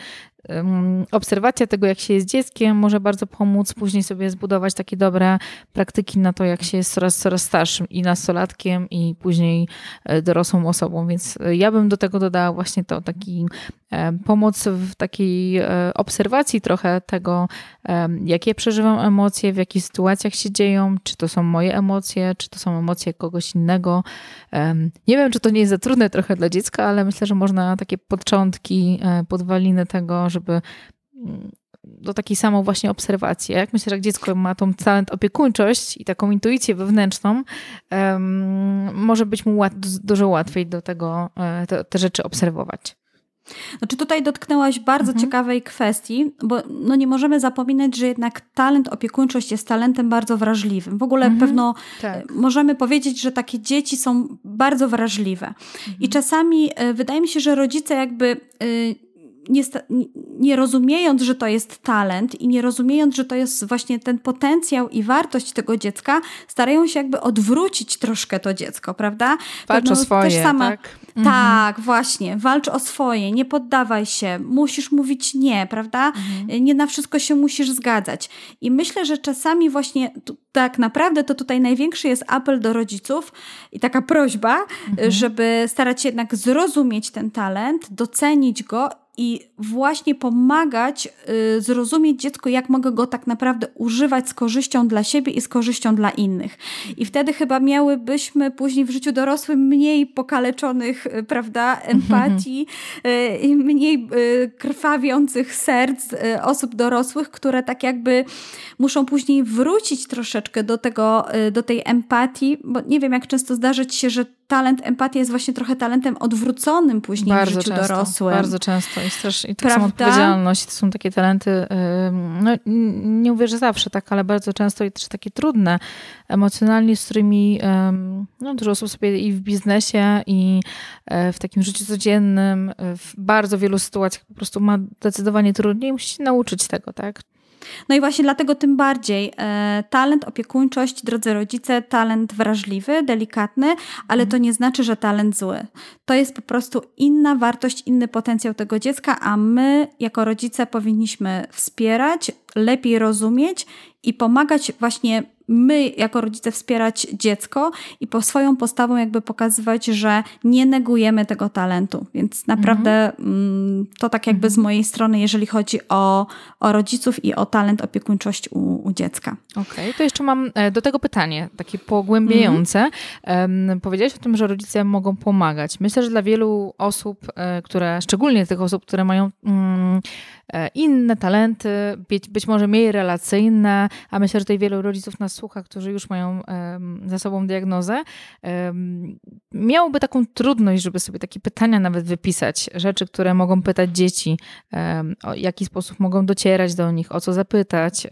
obserwacja tego, jak się jest dzieckiem, może bardzo pomóc później sobie zbudować takie dobre praktyki na to, jak się jest coraz, coraz starszym i nastolatkiem, i później e, dorosłą osobą. Więc e, ja bym do tego dodała właśnie to taki e, pomoc w takiej obserwacji trochę tego, jakie przeżywam emocje, w jakich sytuacjach się dzieją, czy to są moje emocje, czy to są emocje kogoś innego. Nie wiem, czy to nie jest za trudne trochę dla dziecka, ale myślę, że można takie początki, podwaliny tego, żeby mm, do takiej samą właśnie obserwacji. Jak myślę, że jak dziecko ma tą talent opiekuńczość i taką intuicję wewnętrzną, um, może być mu łat, dużo łatwiej do tego e, te, te rzeczy obserwować. Znaczy tutaj dotknęłaś bardzo mhm. ciekawej kwestii, bo no nie możemy zapominać, że jednak talent, opiekuńczość jest talentem bardzo wrażliwym. W ogóle mhm. pewno tak. możemy powiedzieć, że takie dzieci są bardzo wrażliwe. Mhm. I czasami e, wydaje mi się, że rodzice jakby e, nie, nie rozumiejąc, że to jest talent i nie rozumiejąc, że to jest właśnie ten potencjał i wartość tego dziecka, starają się jakby odwrócić troszkę to dziecko, prawda? Walcz o swoje, sama, tak? Mhm. Tak, właśnie. Walcz o swoje, nie poddawaj się, musisz mówić nie, prawda? Mhm. Nie na wszystko się musisz zgadzać. I myślę, że czasami właśnie tak naprawdę to tutaj największy jest apel do rodziców i taka prośba, mhm. żeby starać się jednak zrozumieć ten talent, docenić go i właśnie pomagać y, zrozumieć dziecku, jak mogę go tak naprawdę używać z korzyścią dla siebie i z korzyścią dla innych. I wtedy chyba miałybyśmy później w życiu dorosłym mniej pokaleczonych, y, prawda, empatii y, i mniej krwawiących serc osób dorosłych, które tak jakby muszą później wrócić troszeczkę do tego, do tej empatii, bo nie wiem, jak często zdarzyć się, że talent empatii jest właśnie trochę talentem odwróconym później bardzo w życiu często, dorosłym. Bardzo często. Jest też i tak samo odpowiedzialność. To są takie talenty, no nie mówię, że zawsze tak, ale bardzo często i też takie trudne emocjonalnie, z którymi no, dużo osób sobie i w biznesie, i e, w takim życiu codziennym, w bardzo wielu sytuacjach po prostu ma zdecydowanie trudniej. Musi się nauczyć tego, tak? No i właśnie dlatego tym bardziej e, talent, opiekuńczość, drodzy rodzice, talent wrażliwy, delikatny, ale to nie znaczy, że talent zły. To jest po prostu inna wartość, inny potencjał tego dziecka, a my jako rodzice powinniśmy wspierać, lepiej rozumieć i pomagać właśnie my jako rodzice wspierać dziecko i po swoją postawą jakby pokazywać, że nie negujemy tego talentu. Więc naprawdę mm. to tak jakby z mhm. mojej strony, jeżeli chodzi o, o rodziców i o talent opiekuńczość u, u dziecka. Okej, okay, to jeszcze mam e, do tego pytanie, takie pogłębiające. Mm. Powiedziałeś o tym, że rodzice mogą pomagać. Myślę, że dla wielu osób, e, które, szczególnie tych osób, które mają mm, E, inne talenty, być, być może mniej relacyjne, a myślę, że tutaj wielu rodziców nas słucha, którzy już mają za sobą diagnozę, miałoby taką trudność, żeby sobie takie pytania nawet wypisać, rzeczy, które mogą pytać dzieci, o jaki sposób mogą docierać do nich, o co zapytać.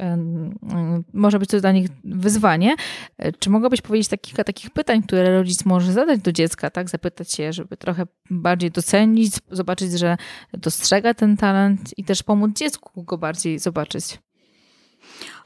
Może być to dla nich wyzwanie. Czy mogłabyś powiedzieć kilka takich pytań, które rodzic może zadać do dziecka, tak? Zapytać się, żeby trochę bardziej docenić, zobaczyć, że dostrzega ten talent i też pomóc dziecku go bardziej zobaczyć.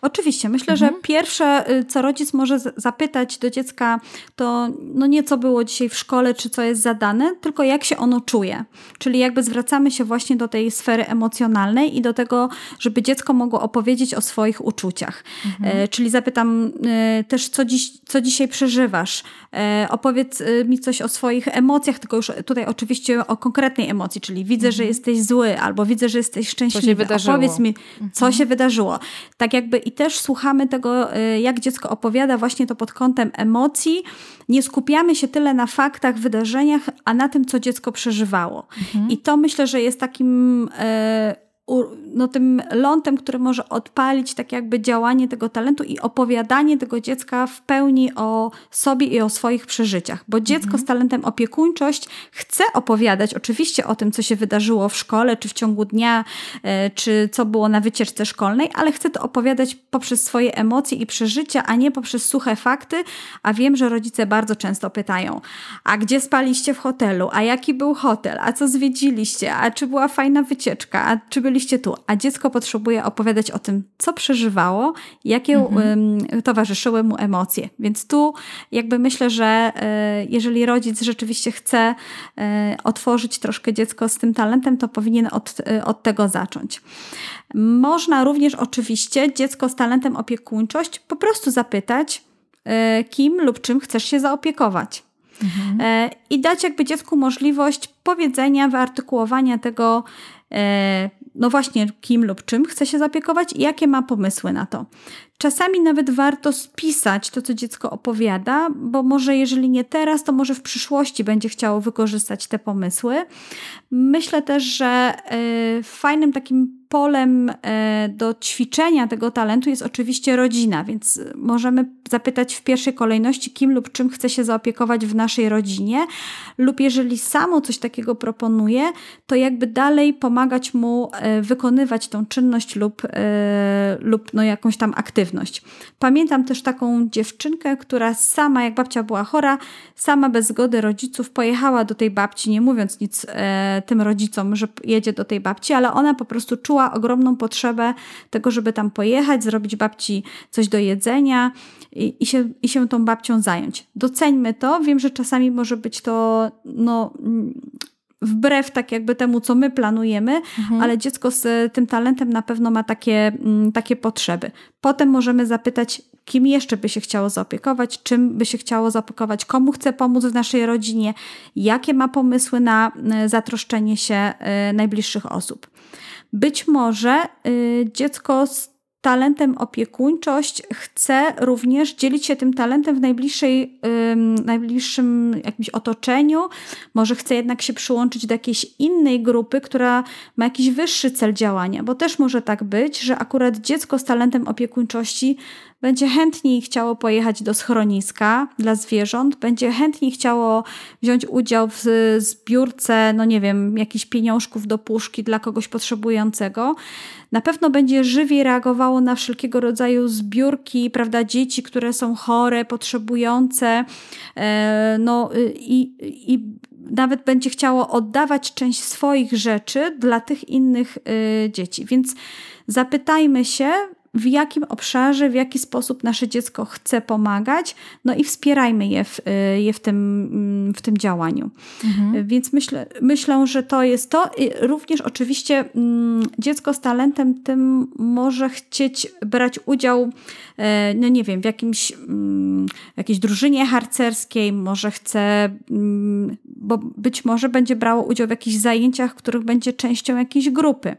Oczywiście. Myślę, mhm. że pierwsze, y, co rodzic może zapytać do dziecka, to no nie co było dzisiaj w szkole, czy co jest zadane, tylko jak się ono czuje. Czyli jakby zwracamy się właśnie do tej sfery emocjonalnej i do tego, żeby dziecko mogło opowiedzieć o swoich uczuciach. Mhm. E, czyli zapytam e, też, co, dziś, co dzisiaj przeżywasz. E, opowiedz y, mi coś o swoich emocjach, tylko już tutaj oczywiście o konkretnej emocji, czyli widzę, mhm. że jesteś zły, albo widzę, że jesteś szczęśliwy. Co się wydarzyło. Opowiedz mi, co mhm. się wydarzyło. Tak jakby i też słuchamy tego, y, jak dziecko opowiada właśnie to pod kątem emocji. Nie skupiamy się tyle na faktach, wydarzeniach, a na tym, co dziecko przeżywało. Mhm. I to myślę, że jest takim y, no, tym lądem, który może odpalić tak jakby działanie tego talentu i opowiadanie tego dziecka w pełni o sobie i o swoich przeżyciach. Bo dziecko mhm. z talentem opiekuńczość chce opowiadać oczywiście o tym, co się wydarzyło w szkole, czy w ciągu dnia, e, czy co było na wycieczce szkolnej, ale chce to opowiadać poprzez swoje emocje i przeżycia, a nie poprzez suche fakty. A wiem, że rodzice bardzo często pytają, a gdzie spaliście w hotelu, a jaki był hotel, a co zwiedziliście, a czy była fajna wycieczka, a czy byli byliście tu, a dziecko potrzebuje opowiadać o tym, co przeżywało, jakie mhm. towarzyszyły mu emocje. Więc tu jakby myślę, że e, jeżeli rodzic rzeczywiście chce e, otworzyć troszkę dziecko z tym talentem, to powinien od, e, od tego zacząć. Można również oczywiście dziecko z talentem opiekuńczość po prostu zapytać, kim lub czym chcesz się zaopiekować. Mhm. I dać jakby dziecku możliwość powiedzenia, wyartykułowania tego, no właśnie kim lub czym chce się zapiekować i jakie ma pomysły na to. Czasami nawet warto spisać to, co dziecko opowiada, bo może jeżeli nie teraz, to może w przyszłości będzie chciało wykorzystać te pomysły. Myślę też, że y, fajnym takim polem e, do ćwiczenia tego talentu jest oczywiście rodzina, więc możemy zapytać w pierwszej kolejności, kim lub czym chce się zaopiekować w naszej rodzinie, lub jeżeli samo coś takiego proponuje, to jakby dalej pomagać mu e, wykonywać tą czynność lub, lub no jakąś tam aktywność. Pamiętam też taką dziewczynkę, która sama, jak babcia była chora, sama bez zgody rodziców pojechała do tej babci, nie mówiąc nic tym rodzicom, że jedzie do tej babci, ale ona po prostu czuła ogromną potrzebę tego, żeby tam pojechać, zrobić babci coś do jedzenia i, i, się, i się tą babcią zająć. Doceńmy to. Wiem, że czasami może być to no, wbrew tak jakby temu, co my planujemy, mhm. ale dziecko z tym talentem na pewno ma takie, mm, takie potrzeby. Potem możemy zapytać, kim jeszcze by się chciało zaopiekować, czym by się chciało zaopiekować, komu chce pomóc w naszej rodzinie, jakie ma pomysły na y, zatroszczenie się y, najbliższych osób. Być może y, dziecko z talentem opiekuńczość chce również dzielić się tym talentem w najbliższej, najbliższym jakimś otoczeniu. Może chce jednak się przyłączyć do jakiejś innej grupy, która ma jakiś wyższy cel działania, bo też może tak być, że akurat dziecko z talentem opiekuńczości będzie chętniej chciało pojechać do schroniska dla zwierząt, będzie chętniej chciało wziąć udział w zbiórce, no nie wiem, jakichś pieniążków do puszki dla kogoś potrzebującego. Na pewno będzie żywiej reagowało na wszelkiego rodzaju zbiórki, prawda, dzieci, które są chore, potrzebujące, e, no i, i nawet będzie chciało oddawać część swoich rzeczy dla tych innych y, dzieci. Więc zapytajmy się, w jakim obszarze, w jaki sposób nasze dziecko chce pomagać, no i wspierajmy je w, y, je w, tym, mm, w tym działaniu. Mhm. Więc myślę, myślę, że to jest to. I również oczywiście mm, dziecko z talentem tym może chcieć brać udział, no nie wiem, w jakimś, mm, jakiejś drużynie harcerskiej, może chce, bo być może będzie brało udział w jakichś zajęciach, których będzie częścią jakiejś grupy.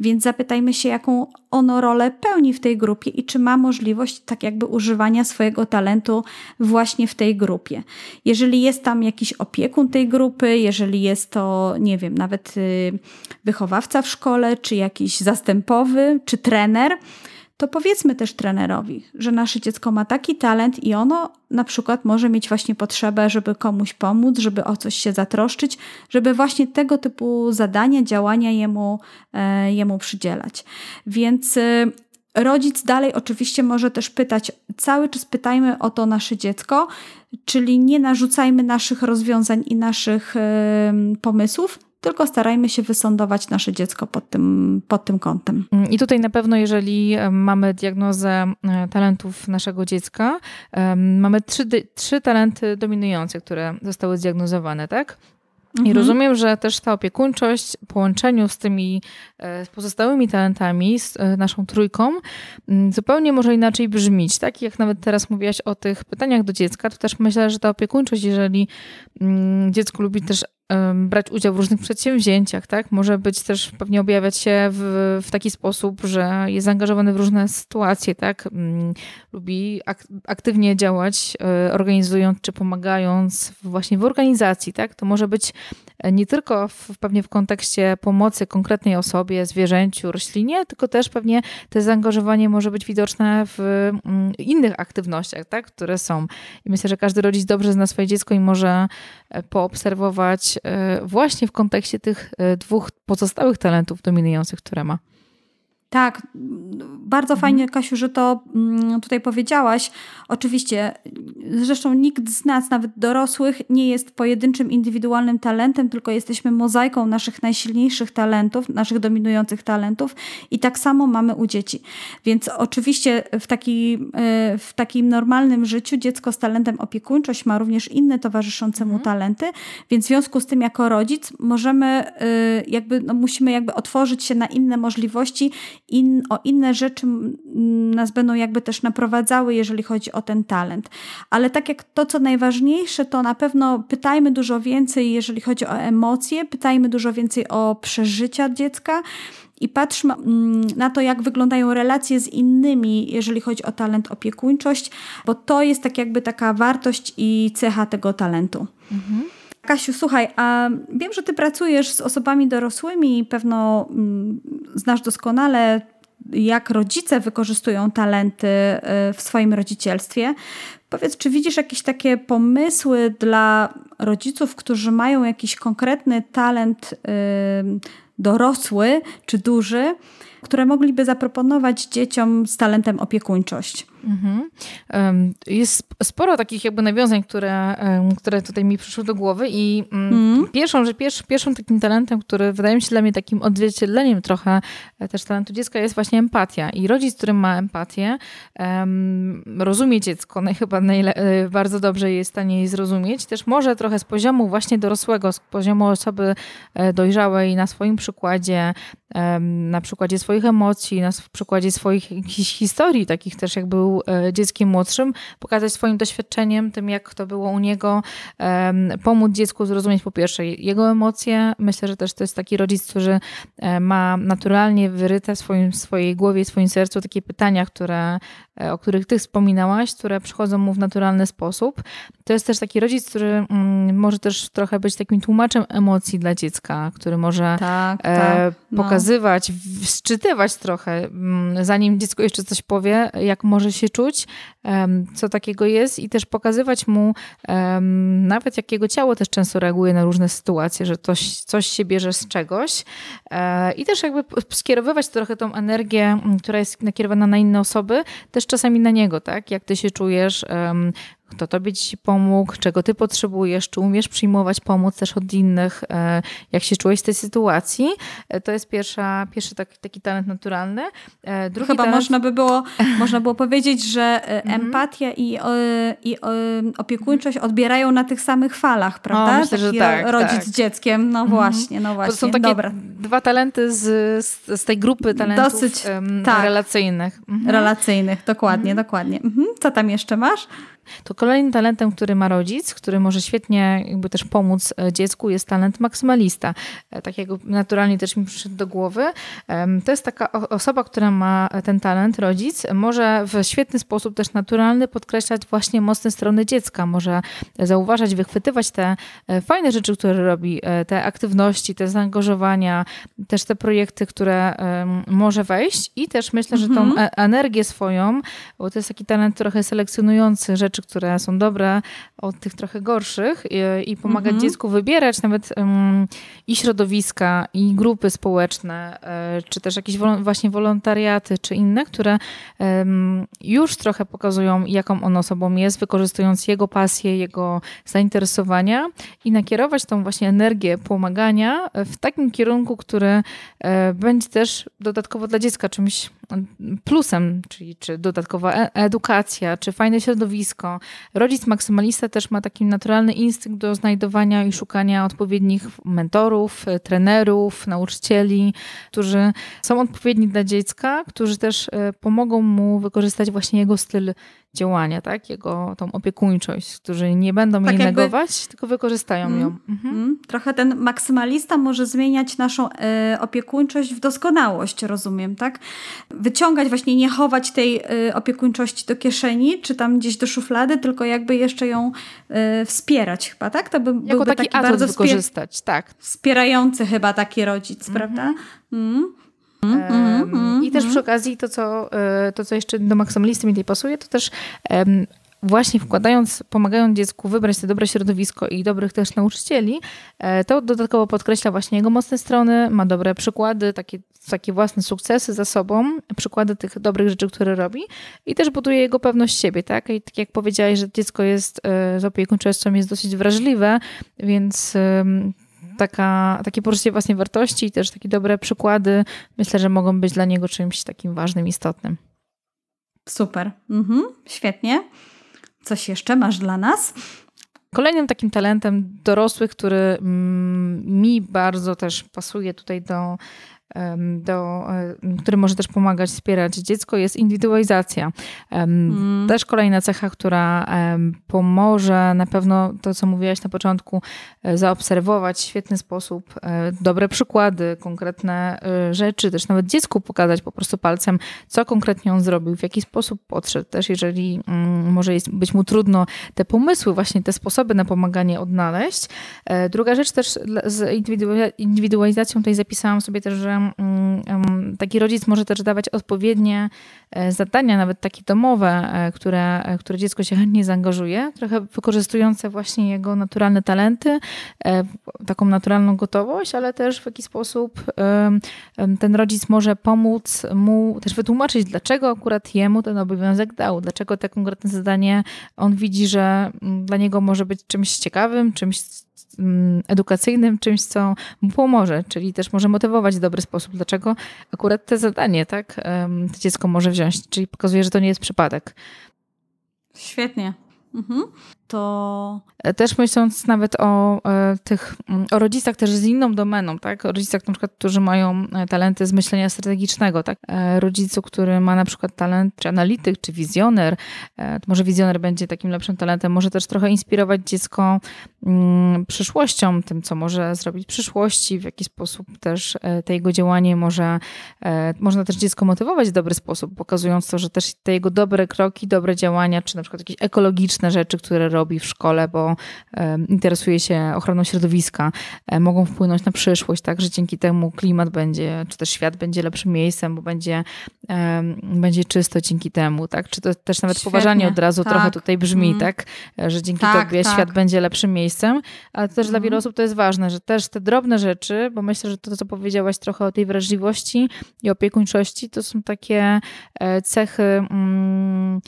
Więc zapytajmy się, jaką ono rolę pełni w tej grupie i czy ma możliwość tak jakby używania swojego talentu właśnie w tej grupie. Jeżeli jest tam jakiś opiekun tej grupy, jeżeli jest to, nie wiem, nawet y, wychowawca w szkole, czy jakiś zastępowy, czy trener, to powiedzmy też trenerowi, że nasze dziecko ma taki talent i ono na przykład może mieć właśnie potrzebę, żeby komuś pomóc, żeby o coś się zatroszczyć, żeby właśnie tego typu zadania, działania jemu, e, jemu przydzielać. Więc e, rodzic dalej oczywiście może też pytać, cały czas pytajmy o to nasze dziecko, czyli nie narzucajmy naszych rozwiązań i naszych e, pomysłów, tylko starajmy się wysądować nasze dziecko pod tym, pod tym kątem. I tutaj na pewno, jeżeli mamy diagnozę e, talentów naszego dziecka, mamy trzy, trzy talenty dominujące, które zostały zdiagnozowane, tak? I mhm. rozumiem, że też ta opiekuńczość w połączeniu z tymi e, pozostałymi talentami, z e, naszą trójką, zupełnie może inaczej brzmieć. Tak jak nawet teraz mówiłaś o tych pytaniach do dziecka, to też myślę, że ta opiekuńczość, jeżeli dziecko lubi też brać udział w różnych przedsięwzięciach, tak? Może być też pewnie objawiać się w, w taki sposób, że jest zaangażowany w różne sytuacje, tak? Mm, lubi ak aktywnie działać, e, organizując czy pomagając właśnie w organizacji, tak? To może być e, nie tylko w, pewnie w kontekście pomocy konkretnej osobie, zwierzęciu, roślinie, tylko też pewnie to zaangażowanie może być widoczne w mm, innych aktywnościach, tak? Które są. I myślę, że każdy rodzic dobrze zna swoje dziecko i może poobserwować E, właśnie w kontekście tych e, dwóch pozostałych talentów dominujących, które ma. Tak, bardzo mhm. fajnie, Kasiu, że to mm, tutaj powiedziałaś. Oczywiście, zresztą nikt z nas, nawet dorosłych, nie jest pojedynczym, indywidualnym talentem, tylko jesteśmy mozaiką naszych najsilniejszych talentów, naszych dominujących talentów i tak samo mamy u dzieci. Więc oczywiście w, taki, e, w takim normalnym życiu dziecko z talentem opiekuńczość ma również inne towarzyszące mu mhm. talenty, więc w związku z tym jako rodzic możemy jakby, no musimy jakby otworzyć się na inne możliwości in, o inne rzeczy nas będą jakby też naprowadzały, jeżeli chodzi o ten talent. Ale tak jak to, co najważniejsze, to na pewno pytajmy dużo więcej, jeżeli chodzi o emocje, pytajmy dużo więcej o przeżycia dziecka i patrzmy na to, jak wyglądają relacje z innymi, jeżeli chodzi o talent opiekuńczość, bo to jest tak jakby taka wartość i cecha tego talentu. Mhm. Kasiu, słuchaj, a wiem, że ty pracujesz z osobami dorosłymi i pewno mm, znasz doskonale, jak rodzice wykorzystują talenty y, w swoim rodzicielstwie. Powiedz, czy widzisz jakieś takie pomysły dla rodziców, którzy mają jakiś konkretny talent y, dorosły czy duży, które mogliby zaproponować dzieciom z talentem opiekuńczość? Mhm. Jest sporo takich jakby nawiązań, które, które tutaj mi przyszły do głowy i mm. pierwszą, że pierwszy, pierwszym takim talentem, który wydaje mi się dla mnie takim odzwierciedleniem trochę e, też talentu dziecka jest właśnie empatia. I rodzic, który ma empatię, um, rozumie dziecko, no chyba e, bardzo dobrze jest w stanie jej zrozumieć, też może trochę z poziomu właśnie dorosłego, z poziomu osoby e, dojrzałej na swoim przykładzie, na przykładzie swoich emocji, na przykładzie swoich historii, takich też jakby był e, dzieckiem młodszym, pokazać swoim doświadczeniem, tym jak to było u niego, pomóc dziecku zrozumieć po pierwsze jego emocje. Myślę, że też to jest taki rodzic, który e, ma naturalnie wyryte w swoim, swojej głowie, w swoim sercu takie pytania, które, e, o których ty wspominałaś, które przychodzą mu w naturalny sposób. To jest też taki rodzic, który mm, może też trochę być takim tłumaczem emocji dla dziecka, który może tak, tak. No. pokazywać, wczytywać trochę, mm, zanim dziecko jeszcze coś powie, jak może się czuć, co takiego jest i też pokazywać mu nawet jak jego ciało też często reaguje na różne sytuacje, że coś, coś się bierze z czegoś e, i też jakby skierowywać trochę tą energię, która jest nakierowana na inne osoby, też czasami na niego, tak? Jak ty się czujesz, kto tobie ci pomógł, czego ty potrzebujesz, czy umiesz przyjmować pomoc też od innych, e, jak się czułeś w tej sytuacji. E, to jest pierwsza, pierwszy taki, taki talent naturalny. E, drugi Chyba talent... można by było, można było powiedzieć, że mhm. empatia i, i opiekuńczość odbierają na tych samych falach, prawda? O, myślę, że tak, rodzic tak. z dzieckiem, no mhm. właśnie, no właśnie. To są takie Dobra. dwa talenty z, z, z tej grupy talentów Dosyć, um, tak. relacyjnych. Mhm. Relacyjnych, dokładnie, mhm. dokładnie. Mhm. Co tam jeszcze masz? To kolejnym talentem, który ma rodzic, który może świetnie jakby też pomóc e, dziecku, jest talent maksymalista. E, takiego naturalnie też mi przyszedł do głowy. To jest taka osoba, która ma ten talent, rodzic, może w świetny sposób też naturalny podkreślać właśnie mocne strony dziecka. Może zauważać, wychwytywać te e, fajne rzeczy, które robi, te aktywności, te zaangażowania, też te projekty, które może wejść i też myślę, że tą mhm. energię swoją, bo to jest taki talent trochę selekcjonujący rzeczy, rzeczy, które są dobre, od tych trochę gorszych i, i pomagać mhm. dziecku wybierać nawet um, i środowiska, i grupy społeczne, e, czy też jakieś właśnie wolontariaty, czy inne, które um, już trochę pokazują, jaką on osobą jest, wykorzystując jego pasję, jego zainteresowania i nakierować tą właśnie energię pomagania w takim kierunku, który e, będzie też dodatkowo dla dziecka czymś plusem, czyli czy dodatkowa e edukacja, czy fajne środowisko. Rodzic maksymalista też ma taki naturalny instynkt do znajdowania i szukania odpowiednich mentorów, trenerów, nauczycieli, którzy są odpowiedni dla dziecka, którzy też e, pomogą mu wykorzystać właśnie jego styl działania, tak? Jego tą opiekuńczość, którzy nie będą tak jej jakby... negować, tylko wykorzystają mm, ją. Mhm. Mm, trochę ten maksymalista może zmieniać naszą e, opiekuńczość w doskonałość, rozumiem, tak? Wyciągać właśnie, nie chować tej e, opiekuńczości do kieszeni, czy tam gdzieś do szuflady, tylko jakby jeszcze ją e, wspierać chyba, tak? To by, jako byłby taki, taki bardzo wykorzystać, tak. Wspierający chyba taki rodzic, prawda? Mm. Mm, mm, mm, I też przy okazji to co, e, to, co jeszcze do maksymalisty mi tej pasuje, to też um, właśnie wkładając, pomagając dziecku wybrać te dobre środowisko i dobrych też nauczycieli, e, to dodatkowo podkreśla właśnie jego mocne strony, ma dobre przykłady, takie, takie własne sukcesy za sobą, przykłady tych dobrych rzeczy, które robi i też buduje jego pewność siebie, tak? I tak jak powiedziałeś, że dziecko jest e, z opiekuńczością jest dosyć wrażliwe, więc taka, takie poczucie własnej wartości i też takie dobre przykłady myślę, że mogą być dla niego czymś takim ważnym, istotnym. Super, mhm. świetnie. Coś jeszcze masz dla nas? Kolejnym takim talentem dorosłych, który mm, mi bardzo też pasuje tutaj do do, który może też pomagać wspierać dziecko, jest indywidualizacja. Mm. Też kolejna cecha, która pomoże na pewno to, co mówiłaś na początku, e, zaobserwować w świetny sposób e, dobre przykłady, konkretne e, rzeczy, też nawet dziecku pokazać po prostu palcem, co konkretnie on zrobił, w jaki sposób podszedł. Też jeżeli mm, może być mu trudno te pomysły, właśnie te sposoby na pomaganie odnaleźć. Druga rzecz też z indywidualizacją tutaj zapisałam sobie też, że taki rodzic może też dawać odpowiednie zadania, nawet takie domowe, e, które, e, które dziecko się chętnie zaangażuje, trochę wykorzystujące właśnie jego naturalne talenty, taką naturalną gotowość, ale też w jaki sposób ten rodzic może pomóc mu też wytłumaczyć, dlaczego akurat jemu ten obowiązek dał, dlaczego te konkretne zadanie on widzi, że mm, dla niego może być czymś ciekawym, czymś Mm, edukacyjnym, czymś, co mu pomoże, czyli też może motywować w dobry sposób. Dlaczego akurat te zadanie, tak, to dziecko może wziąć, czyli pokazuje, że to nie jest przypadek. Świetnie. Mhm. To e, też myśląc nawet o e, tych, mm, o rodzicach też z inną domeną, tak? O rodzicach na przykład, którzy mają e, talenty z myślenia strategicznego, tak? Rodzicu, który ma na przykład talent, czy analityk, czy wizjoner, może wizjoner będzie takim lepszym talentem, może też trochę inspirować dziecko mm, przyszłością, tym, co może zrobić w przyszłości, w jaki sposób też te jego działanie może, można też dziecko motywować w dobry sposób, pokazując to, że też te jego dobre kroki, dobre działania, czy na przykład jakieś ekologiczne rzeczy, które robi w szkole, bo interesuje się ochroną środowiska, mogą wpłynąć na przyszłość, tak, że dzięki temu klimat będzie, czy też świat będzie lepszym miejscem, bo będzie, będzie czysto dzięki temu, tak, czy to też nawet Świetnie. poważanie od razu tak. trochę tutaj brzmi, mm. tak, że dzięki tak, tobie tak. świat będzie lepszym miejscem, ale też mm. dla wielu mhm. osób to jest ważne, że też te drobne rzeczy, bo myślę, że to, co powiedziałaś trochę o tej wrażliwości i opiekuńczości, to są takie e, cechy... Mm,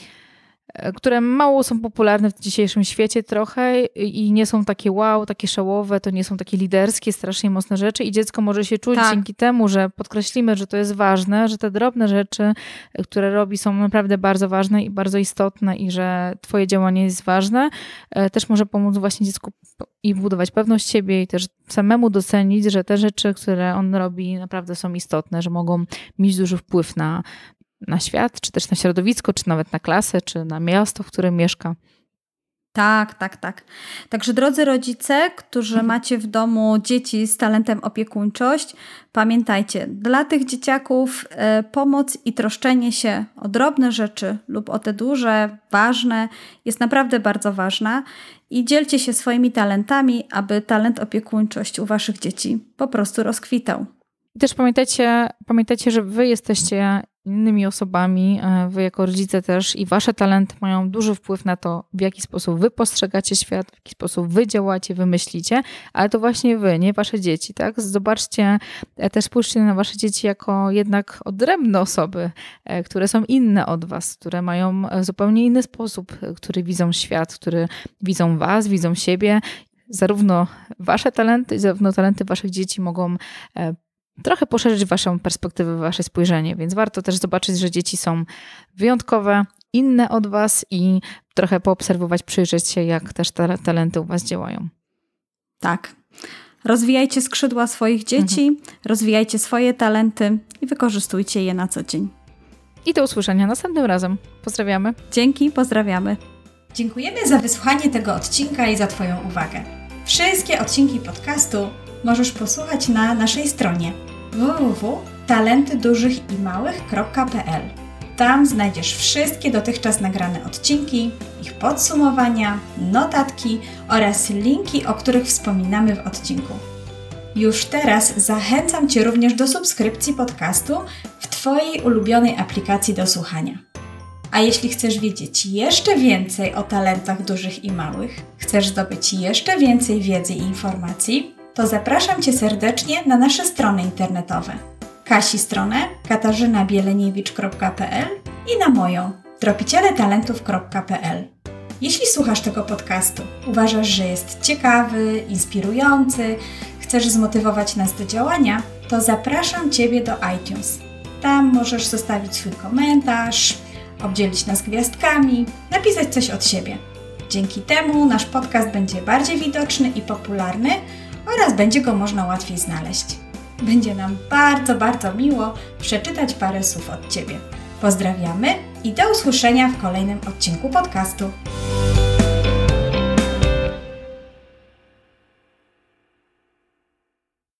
które mało są popularne w dzisiejszym świecie trochę i nie są takie wow, takie szałowe, to nie są takie liderskie, strasznie mocne rzeczy i dziecko może się czuć tak. dzięki temu, że podkreślimy, że to jest ważne, że te drobne rzeczy, e, które robi są naprawdę bardzo ważne i bardzo istotne i że twoje działanie jest ważne, e, też może pomóc właśnie dziecku i budować pewność siebie i też samemu docenić, że te rzeczy, które on robi naprawdę są istotne, że mogą mieć duży wpływ na na świat, czy też na środowisko, czy nawet na klasę, czy na miasto, w którym mieszka. Tak, tak, tak. Także drodzy rodzice, którzy mhm. macie w domu dzieci z talentem opiekuńczość, pamiętajcie, dla tych dzieciaków e, pomoc i troszczenie się o drobne rzeczy lub o te duże, ważne jest naprawdę bardzo ważna i dzielcie się swoimi talentami, aby talent opiekuńczość u waszych dzieci po prostu rozkwitał. I też pamiętajcie, pamiętajcie, że wy jesteście innymi osobami, e, wy jako rodzice też i wasze talenty mają duży wpływ na to, w jaki sposób wy postrzegacie świat, w jaki sposób wy działacie, wy myślicie, ale to właśnie wy, nie wasze dzieci, tak? Zobaczcie, e, też spójrzcie na wasze dzieci jako jednak odrębne osoby, e, które są inne od was, które mają zupełnie inny sposób, który widzą świat, który widzą was, widzą siebie zarówno wasze talenty, zarówno talenty waszych dzieci mogą trochę poszerzyć waszą perspektywę, wasze spojrzenie, więc warto też zobaczyć, że dzieci są wyjątkowe, inne od was i trochę poobserwować, przyjrzeć się, jak też te talenty u was działają. Tak. Rozwijajcie skrzydła swoich dzieci, mhm. rozwijajcie swoje talenty i wykorzystujcie je na co dzień. I do usłyszenia następnym razem. Pozdrawiamy. Dzięki, pozdrawiamy. Dziękujemy za wysłuchanie tego odcinka i za Twoją uwagę. Wszystkie odcinki podcastu możesz posłuchać na naszej stronie www.talentydużychimałych.pl. Tam znajdziesz wszystkie dotychczas nagrane odcinki, ich podsumowania, notatki oraz linki, o których wspominamy w odcinku. Już teraz zachęcam Cię również do subskrypcji podcastu w Twojej ulubionej aplikacji do słuchania. A jeśli chcesz wiedzieć jeszcze więcej o talentach dużych i małych, chcesz zdobyć jeszcze więcej wiedzy i informacji, to zapraszam Cię serdecznie na nasze strony internetowe. Kasi stronę katarzynabieleniewicz.pl i na moją tropicieletalentów.pl. Jeśli słuchasz tego podcastu, uważasz, że jest ciekawy, inspirujący, chcesz zmotywować nas do działania, to zapraszam Ciebie do iTunes. Tam możesz zostawić swój komentarz, obdzielić nas gwiazdkami, napisać coś od siebie. Dzięki temu nasz podcast będzie bardziej widoczny i popularny, oraz będzie go można łatwiej znaleźć. Będzie nam bardzo, bardzo miło przeczytać parę słów od Ciebie. Pozdrawiamy i do usłyszenia w kolejnym odcinku podcastu.